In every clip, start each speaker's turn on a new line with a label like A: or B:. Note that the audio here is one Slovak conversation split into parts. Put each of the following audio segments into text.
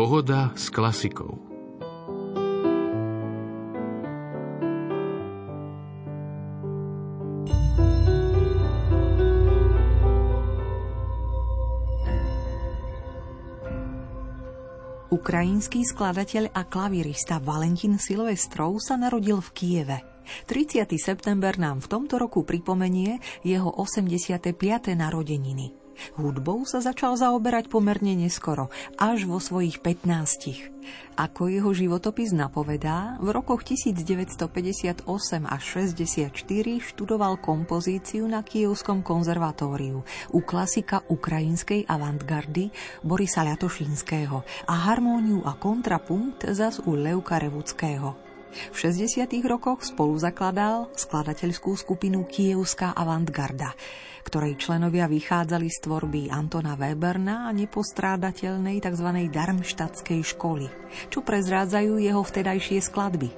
A: Pohoda s klasikou
B: Ukrajinský skladateľ a klavirista Valentín Silvestrov sa narodil v Kieve. 30. september nám v tomto roku pripomenie jeho 85. narodeniny. Hudbou sa začal zaoberať pomerne neskoro, až vo svojich 15. Ako jeho životopis napovedá, v rokoch 1958 až 64 študoval kompozíciu na Kievskom konzervatóriu u klasika ukrajinskej avantgardy Borisa Ľatošinského a harmóniu a kontrapunkt zas u Leuka Revuckého. V 60. rokoch spolu zakladal skladateľskú skupinu Kievská avantgarda, ktorej členovia vychádzali z tvorby Antona Weberna a nepostrádateľnej tzv. darmštatskej školy, čo prezrádzajú jeho vtedajšie skladby.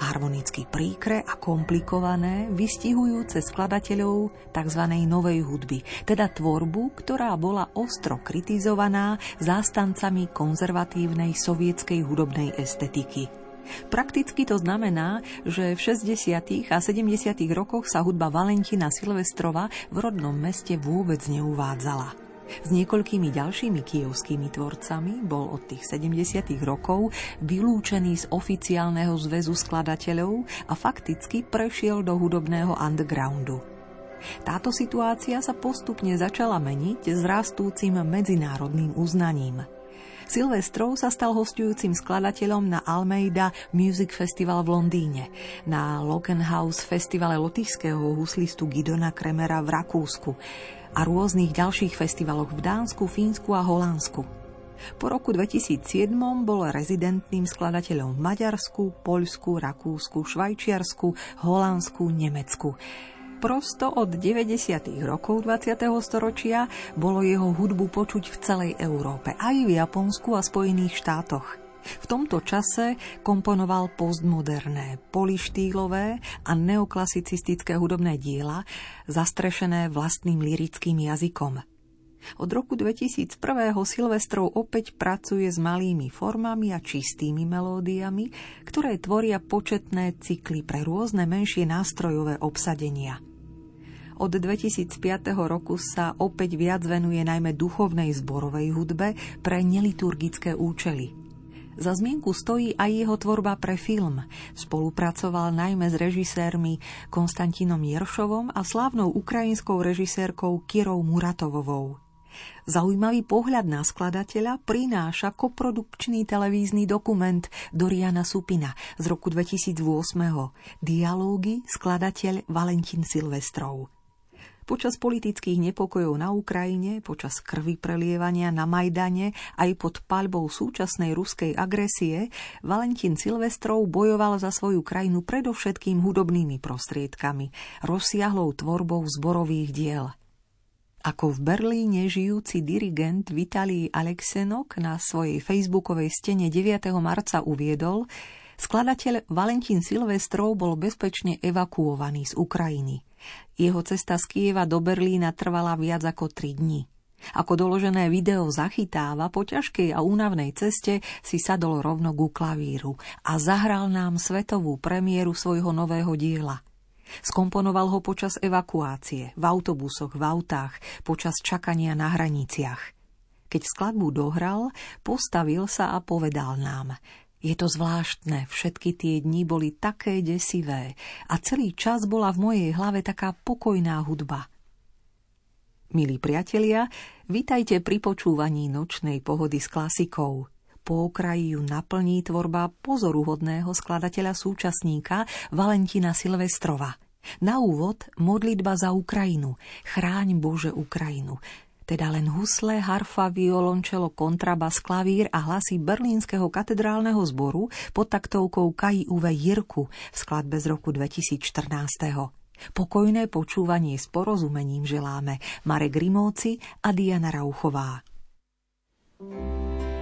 B: Harmonicky príkre a komplikované, vystihujúce skladateľov tzv. novej hudby, teda tvorbu, ktorá bola ostro kritizovaná zástancami konzervatívnej sovietskej hudobnej estetiky. Prakticky to znamená, že v 60. a 70. rokoch sa hudba Valentina Silvestrova v rodnom meste vôbec neuvádzala. S niekoľkými ďalšími kievskými tvorcami bol od tých 70. rokov vylúčený z oficiálneho zväzu skladateľov a fakticky prešiel do hudobného undergroundu. Táto situácia sa postupne začala meniť s rastúcim medzinárodným uznaním – Silvestrov sa stal hostujúcim skladateľom na Almeida Music Festival v Londýne, na Lokenhaus festivale lotyšského huslistu Gidona Kremera v Rakúsku a rôznych ďalších festivaloch v Dánsku, Fínsku a Holandsku. Po roku 2007 bol rezidentným skladateľom v Maďarsku, Poľsku, Rakúsku, Švajčiarsku, Holandsku, Nemecku prosto od 90. rokov 20. storočia bolo jeho hudbu počuť v celej Európe, aj v Japonsku a Spojených štátoch. V tomto čase komponoval postmoderné, polištýlové a neoklasicistické hudobné diela, zastrešené vlastným lirickým jazykom. Od roku 2001. Silvestrov opäť pracuje s malými formami a čistými melódiami, ktoré tvoria početné cykly pre rôzne menšie nástrojové obsadenia – od 2005 roku sa opäť viac venuje najmä duchovnej zborovej hudbe pre neliturgické účely. Za zmienku stojí aj jeho tvorba pre film. Spolupracoval najmä s režisérmi Konstantinom Jeršovom a slávnou ukrajinskou režisérkou Kirou Muratovovou. Zaujímavý pohľad na skladateľa prináša koprodukčný televízny dokument Doriana Supina z roku 2008. Dialógy skladateľ Valentín Silvestrov. Počas politických nepokojov na Ukrajine, počas krvi prelievania na Majdane aj pod paľbou súčasnej ruskej agresie, Valentín Silvestrov bojoval za svoju krajinu predovšetkým hudobnými prostriedkami, rozsiahlou tvorbou zborových diel. Ako v Berlíne žijúci dirigent Vitalij Alexenok na svojej facebookovej stene 9. marca uviedol, skladateľ Valentín Silvestrov bol bezpečne evakuovaný z Ukrajiny – jeho cesta z Kieva do Berlína trvala viac ako 3 dní. Ako doložené video zachytáva, po ťažkej a únavnej ceste si sadol rovno ku klavíru a zahral nám svetovú premiéru svojho nového diela. Skomponoval ho počas evakuácie, v autobusoch, v autách, počas čakania na hraniciach. Keď skladbu dohral, postavil sa a povedal nám je to zvláštne, všetky tie dni boli také desivé a celý čas bola v mojej hlave taká pokojná hudba. Milí priatelia, vitajte pri počúvaní nočnej pohody s klasikou. Po okraji ju naplní tvorba pozoruhodného skladateľa súčasníka Valentina Silvestrova. Na úvod modlitba za Ukrajinu. Chráň Bože Ukrajinu teda len husle, harfa, violončelo, kontrabas, klavír a hlasy Berlínskeho katedrálneho zboru pod taktovkou Kai Uwe Jirku v skladbe z roku 2014. Pokojné počúvanie s porozumením želáme Marek Rimóci a Diana Rauchová. thank you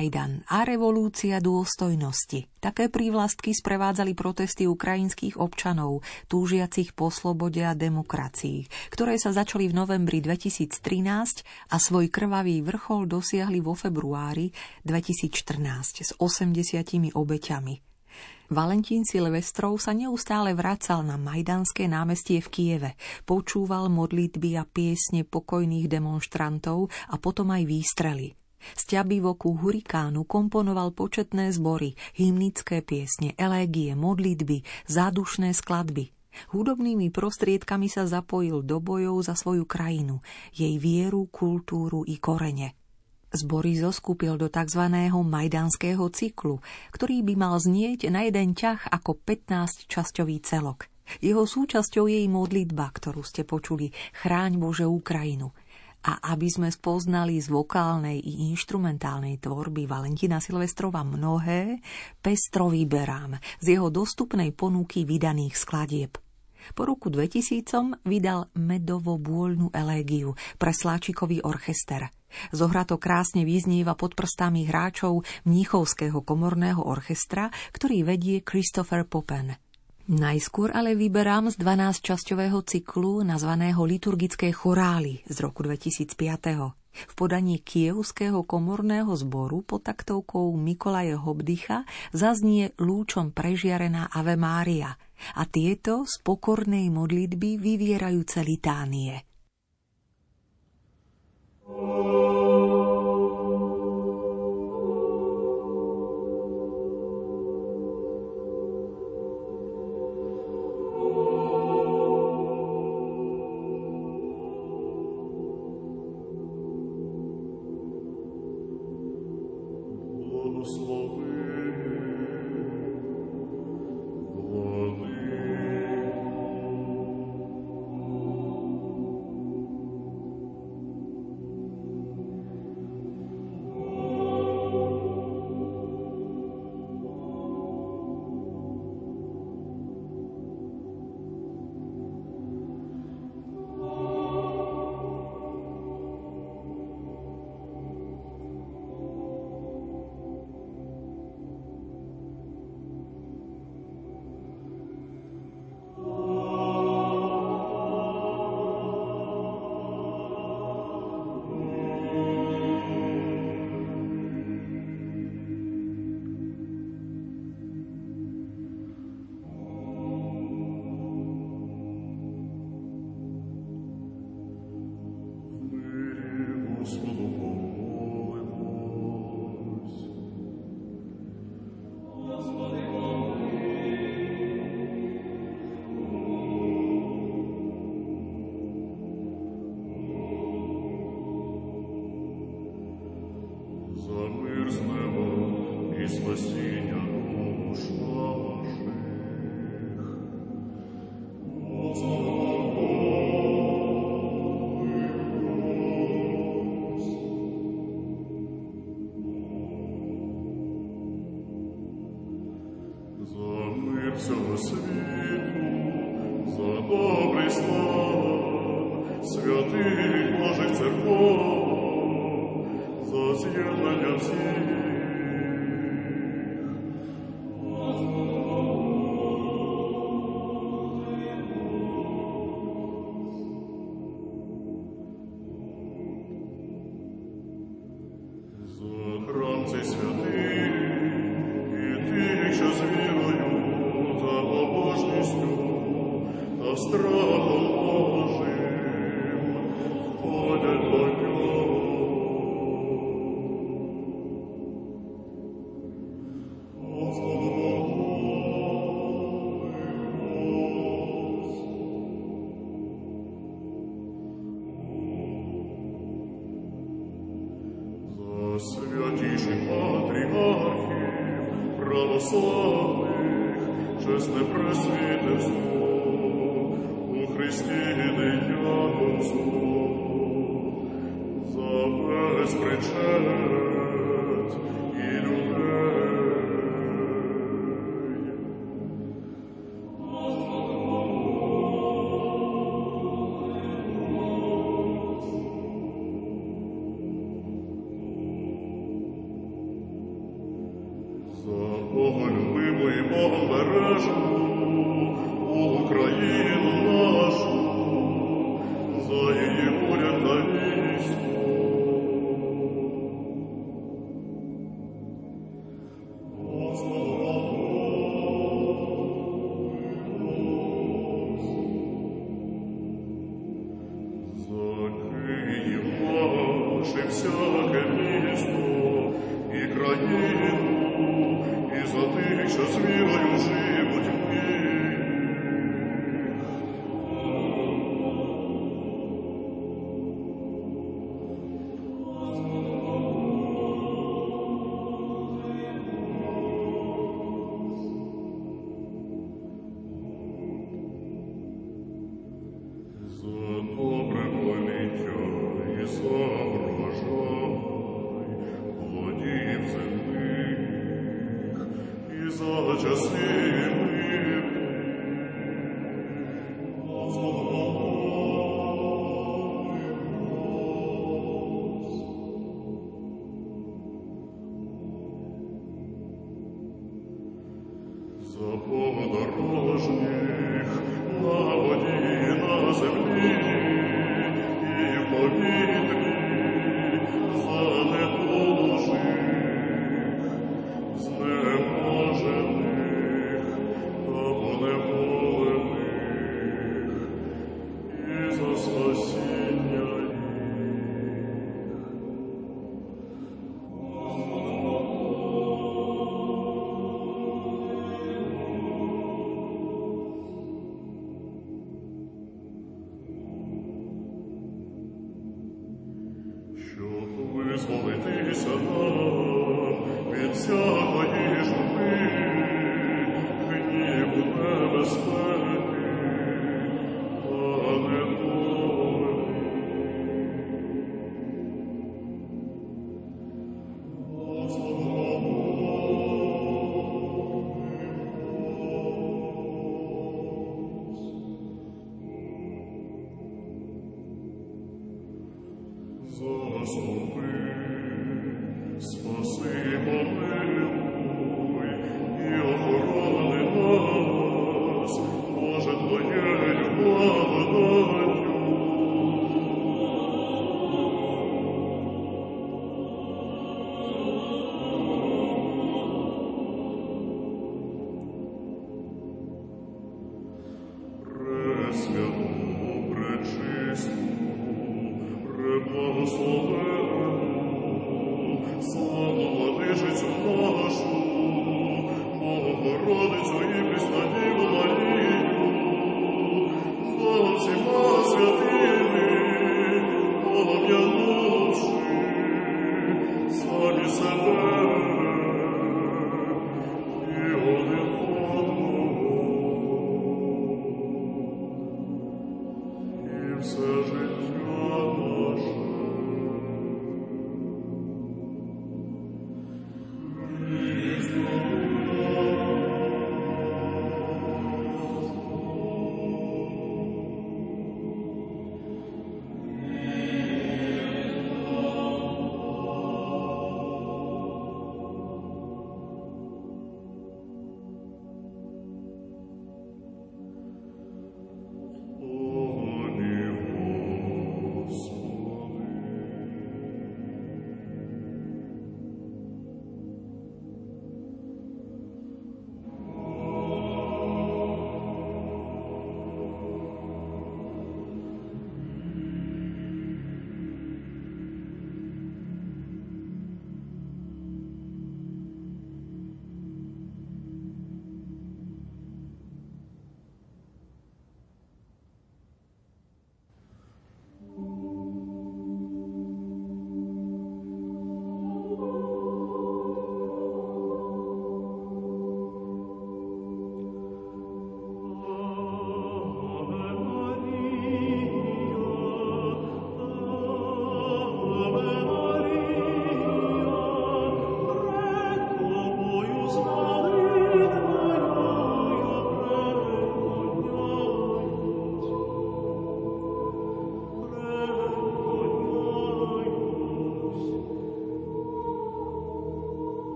B: Euromajdan a revolúcia dôstojnosti. Také prívlastky sprevádzali protesty ukrajinských občanov, túžiacich po slobode a demokracii, ktoré sa začali v novembri 2013 a svoj krvavý vrchol dosiahli vo februári 2014 s 80 obeťami. Valentín Silvestrov sa neustále vracal na Majdanské námestie v Kieve, počúval modlitby a piesne pokojných demonstrantov a potom aj výstrely. Z ťabivoku hurikánu komponoval početné zbory, hymnické piesne, elégie, modlitby, zádušné skladby. Hudobnými prostriedkami sa zapojil do bojov za svoju krajinu, jej vieru, kultúru i korene. Zbory zoskupil do tzv. majdanského cyklu, ktorý by mal znieť na jeden ťah ako 15-časťový celok. Jeho súčasťou je i modlitba, ktorú ste počuli Chráň Bože Ukrajinu. A aby sme spoznali z vokálnej i inštrumentálnej tvorby Valentina Silvestrova mnohé, pestro vyberám z jeho dostupnej ponuky vydaných skladieb – po roku 2000 vydal medovo-bôľnú elégiu pre Sláčikový orchester. Zohrato krásne vyznieva pod prstami hráčov Mníchovského komorného orchestra, ktorý vedie Christopher Poppen. Najskôr ale vyberám z 12-časťového cyklu nazvaného Liturgické chorály z roku 2005 v podaní Kievského komorného zboru pod taktovkou Mikolaje Hobdycha zaznie lúčom prežiarená Ave Mária a tieto z pokornej modlitby vyvierajúce litánie. Oh.
C: Слава владижицю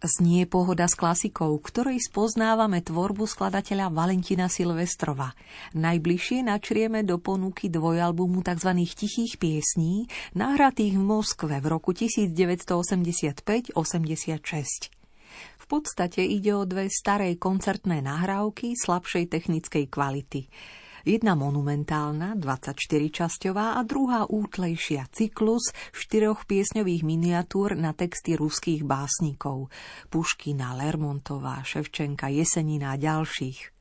B: Znie pohoda s klasikou, ktorej spoznávame tvorbu skladateľa Valentina Silvestrova. Najbližšie načrieme do ponuky dvojalbumu tzv. tichých piesní, nahratých v Moskve v roku 1985-86. V podstate ide o dve staré koncertné nahrávky slabšej technickej kvality. Jedna monumentálna, 24-časťová a druhá útlejšia, cyklus štyroch piesňových miniatúr na texty ruských básnikov. Puškina, Lermontová, Ševčenka, Jesenina a ďalších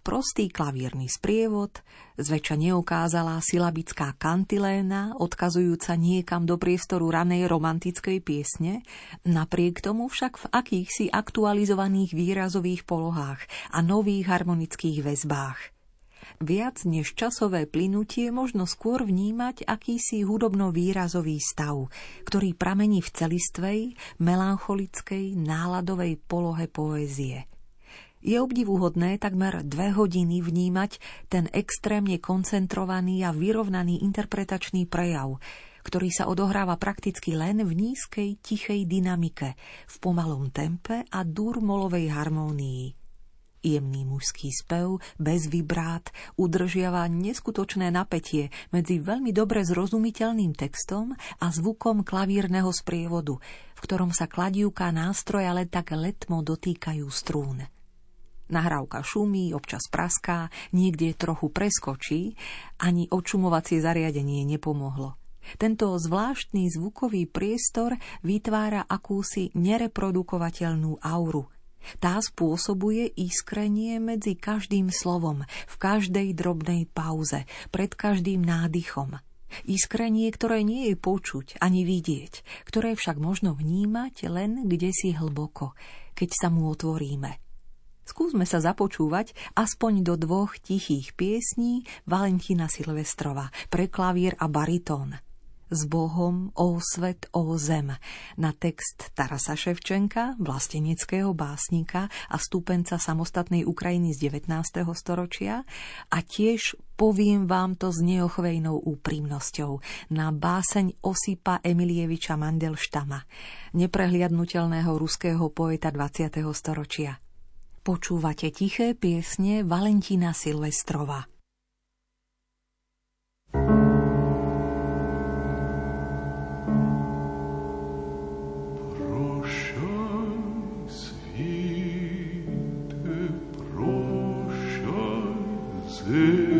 B: prostý klavírny sprievod, zväčša neokázalá silabická kantiléna, odkazujúca niekam do priestoru ranej romantickej piesne, napriek tomu však v akýchsi aktualizovaných výrazových polohách a nových harmonických väzbách – Viac než časové plynutie možno skôr vnímať akýsi hudobno-výrazový stav, ktorý pramení v celistvej, melancholickej, náladovej polohe poézie. Je obdivuhodné takmer dve hodiny vnímať ten extrémne koncentrovaný a vyrovnaný interpretačný prejav, ktorý sa odohráva prakticky len v nízkej, tichej dynamike, v pomalom tempe a durmolovej harmónii. Jemný mužský spev, bez vibrát, udržiava neskutočné napätie medzi veľmi dobre zrozumiteľným textom a zvukom klavírneho sprievodu, v ktorom sa kladívka nástroja len tak letmo dotýkajú strún. Nahrávka šumí, občas praská, niekde trochu preskočí, ani očumovacie zariadenie nepomohlo. Tento zvláštny zvukový priestor vytvára akúsi nereprodukovateľnú auru – tá spôsobuje iskrenie medzi každým slovom, v každej drobnej pauze, pred každým nádychom. Iskrenie, ktoré nie je počuť ani vidieť, ktoré však možno vnímať len kde si hlboko, keď sa mu otvoríme. Skúsme sa započúvať aspoň do dvoch tichých piesní Valentína Silvestrova pre klavír a baritón – s Bohom, o svet, o zem na text Tarasa Ševčenka, vlasteneckého básnika a stúpenca samostatnej Ukrajiny z 19. storočia a tiež poviem vám to s neochvejnou úprimnosťou na báseň Osipa Emilieviča Mandelštama, neprehliadnutelného ruského poeta 20. storočia. Počúvate tiché piesne Valentína Silvestrova. Who?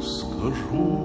B: скажу.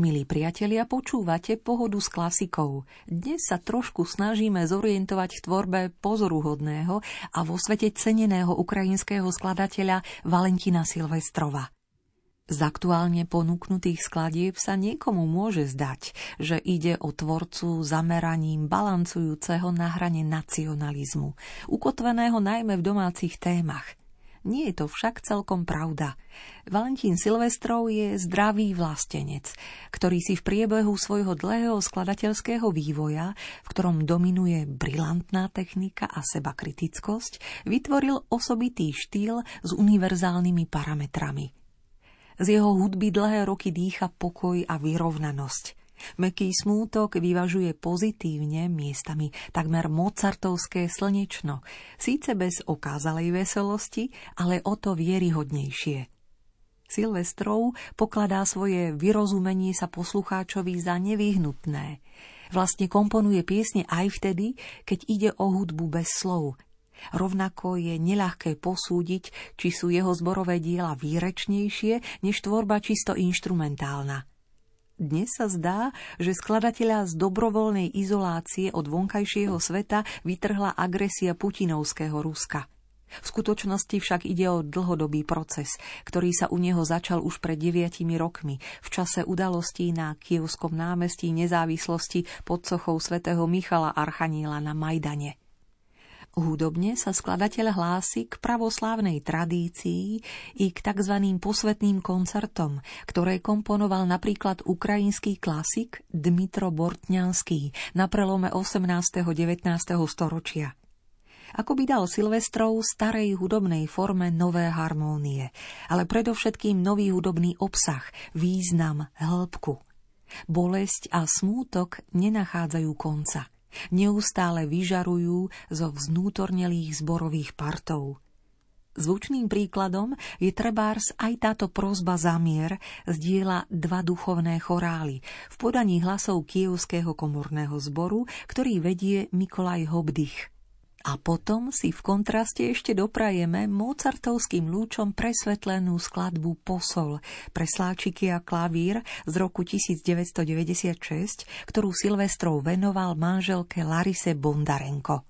B: Milí priatelia, počúvate pohodu s klasikou. Dnes sa trošku snažíme zorientovať v tvorbe pozoruhodného a vo svete ceneného ukrajinského skladateľa Valentina Silvestrova. Z aktuálne ponúknutých skladieb sa niekomu môže zdať, že ide o tvorcu zameraním balancujúceho na hrane nacionalizmu, ukotveného najmä v domácich témach – nie je to však celkom pravda. Valentín Silvestrov je zdravý vlastenec, ktorý si v priebehu svojho dlhého skladateľského vývoja, v ktorom dominuje brilantná technika a seba kritickosť, vytvoril osobitý štýl s univerzálnymi parametrami. Z jeho hudby dlhé roky dýcha pokoj a vyrovnanosť. Meký smútok vyvažuje pozitívne miestami takmer mozartovské slnečno, síce bez okázalej veselosti, ale o to vieryhodnejšie. Silvestrov pokladá svoje vyrozumenie sa poslucháčovi za nevyhnutné. Vlastne komponuje piesne aj vtedy, keď ide o hudbu bez slov. Rovnako je neľahké posúdiť, či sú jeho zborové diela výrečnejšie než tvorba čisto inštrumentálna. Dnes sa zdá, že skladateľa z dobrovoľnej izolácie od vonkajšieho sveta vytrhla agresia putinovského Ruska. V skutočnosti však ide o dlhodobý proces, ktorý sa u neho začal už pred deviatimi rokmi, v čase udalostí na Kievskom námestí nezávislosti pod sochou svätého Michala Archaníla na Majdane. Hudobne sa skladateľ hlási k pravoslávnej tradícii i k tzv. posvetným koncertom, ktoré komponoval napríklad ukrajinský klasik Dmitro Bortňanský na prelome 18. 19. storočia ako by dal Silvestrov starej hudobnej forme nové harmónie, ale predovšetkým nový hudobný obsah, význam, hĺbku. Bolesť a smútok nenachádzajú konca neustále vyžarujú zo vznútornelých zborových partov. Zvučným príkladom je trebárs aj táto prozba zamier z diela Dva duchovné chorály v podaní hlasov Kievského komorného zboru, ktorý vedie Mikolaj Hobdych. A potom si v kontraste ešte doprajeme mozartovským lúčom presvetlenú skladbu Posol pre sláčiky a klavír z roku 1996, ktorú Silvestrov venoval manželke Larise Bondarenko.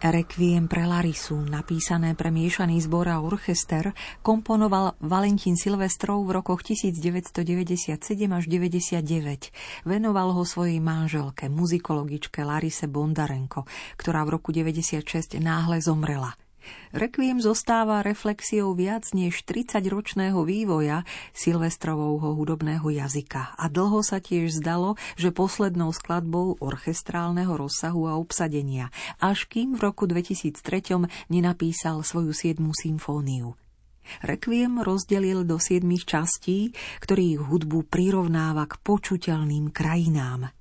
B: Requiem pre Larisu, napísané pre miešaný zbor a orchester, komponoval Valentín Silvestrov v rokoch 1997 až 99. Venoval ho svojej manželke, muzikologičke Larise Bondarenko, ktorá v roku 96 náhle zomrela. Requiem zostáva reflexiou viac než 30-ročného vývoja Silvestrovovho hudobného jazyka a dlho sa tiež zdalo, že poslednou skladbou orchestrálneho rozsahu a obsadenia, až kým v roku 2003 nenapísal svoju siedmú symfóniu. Requiem rozdelil do siedmých častí, ktorých hudbu prirovnáva k počuteľným krajinám –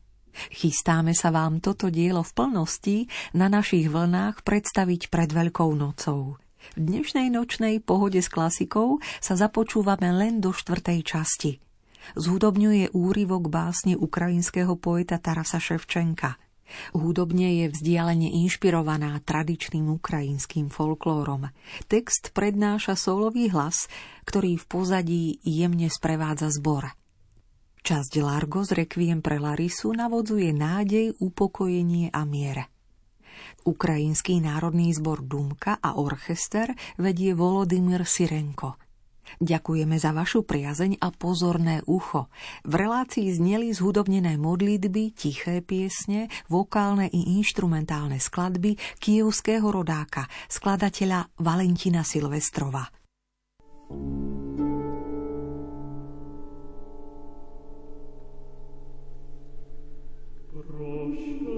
B: Chystáme sa vám toto dielo v plnosti na našich vlnách predstaviť pred Veľkou nocou. V dnešnej nočnej pohode s klasikou sa započúvame len do štvrtej časti. Zhudobňuje úryvok básne ukrajinského poeta Tarasa Ševčenka. Hudobne je vzdialene inšpirovaná tradičným ukrajinským folklórom. Text prednáša solový hlas, ktorý v pozadí jemne sprevádza zbor. Časť Largo z Requiem pre Larisu navodzuje nádej, upokojenie a mier. Ukrajinský národný zbor Dumka a orchester vedie Volodymyr Sirenko. Ďakujeme za vašu priazeň a pozorné ucho. V relácii zneli zhudobnené modlitby, tiché piesne, vokálne i inštrumentálne skladby kievského rodáka, skladateľa Valentina Silvestrova. thank you nos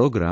A: program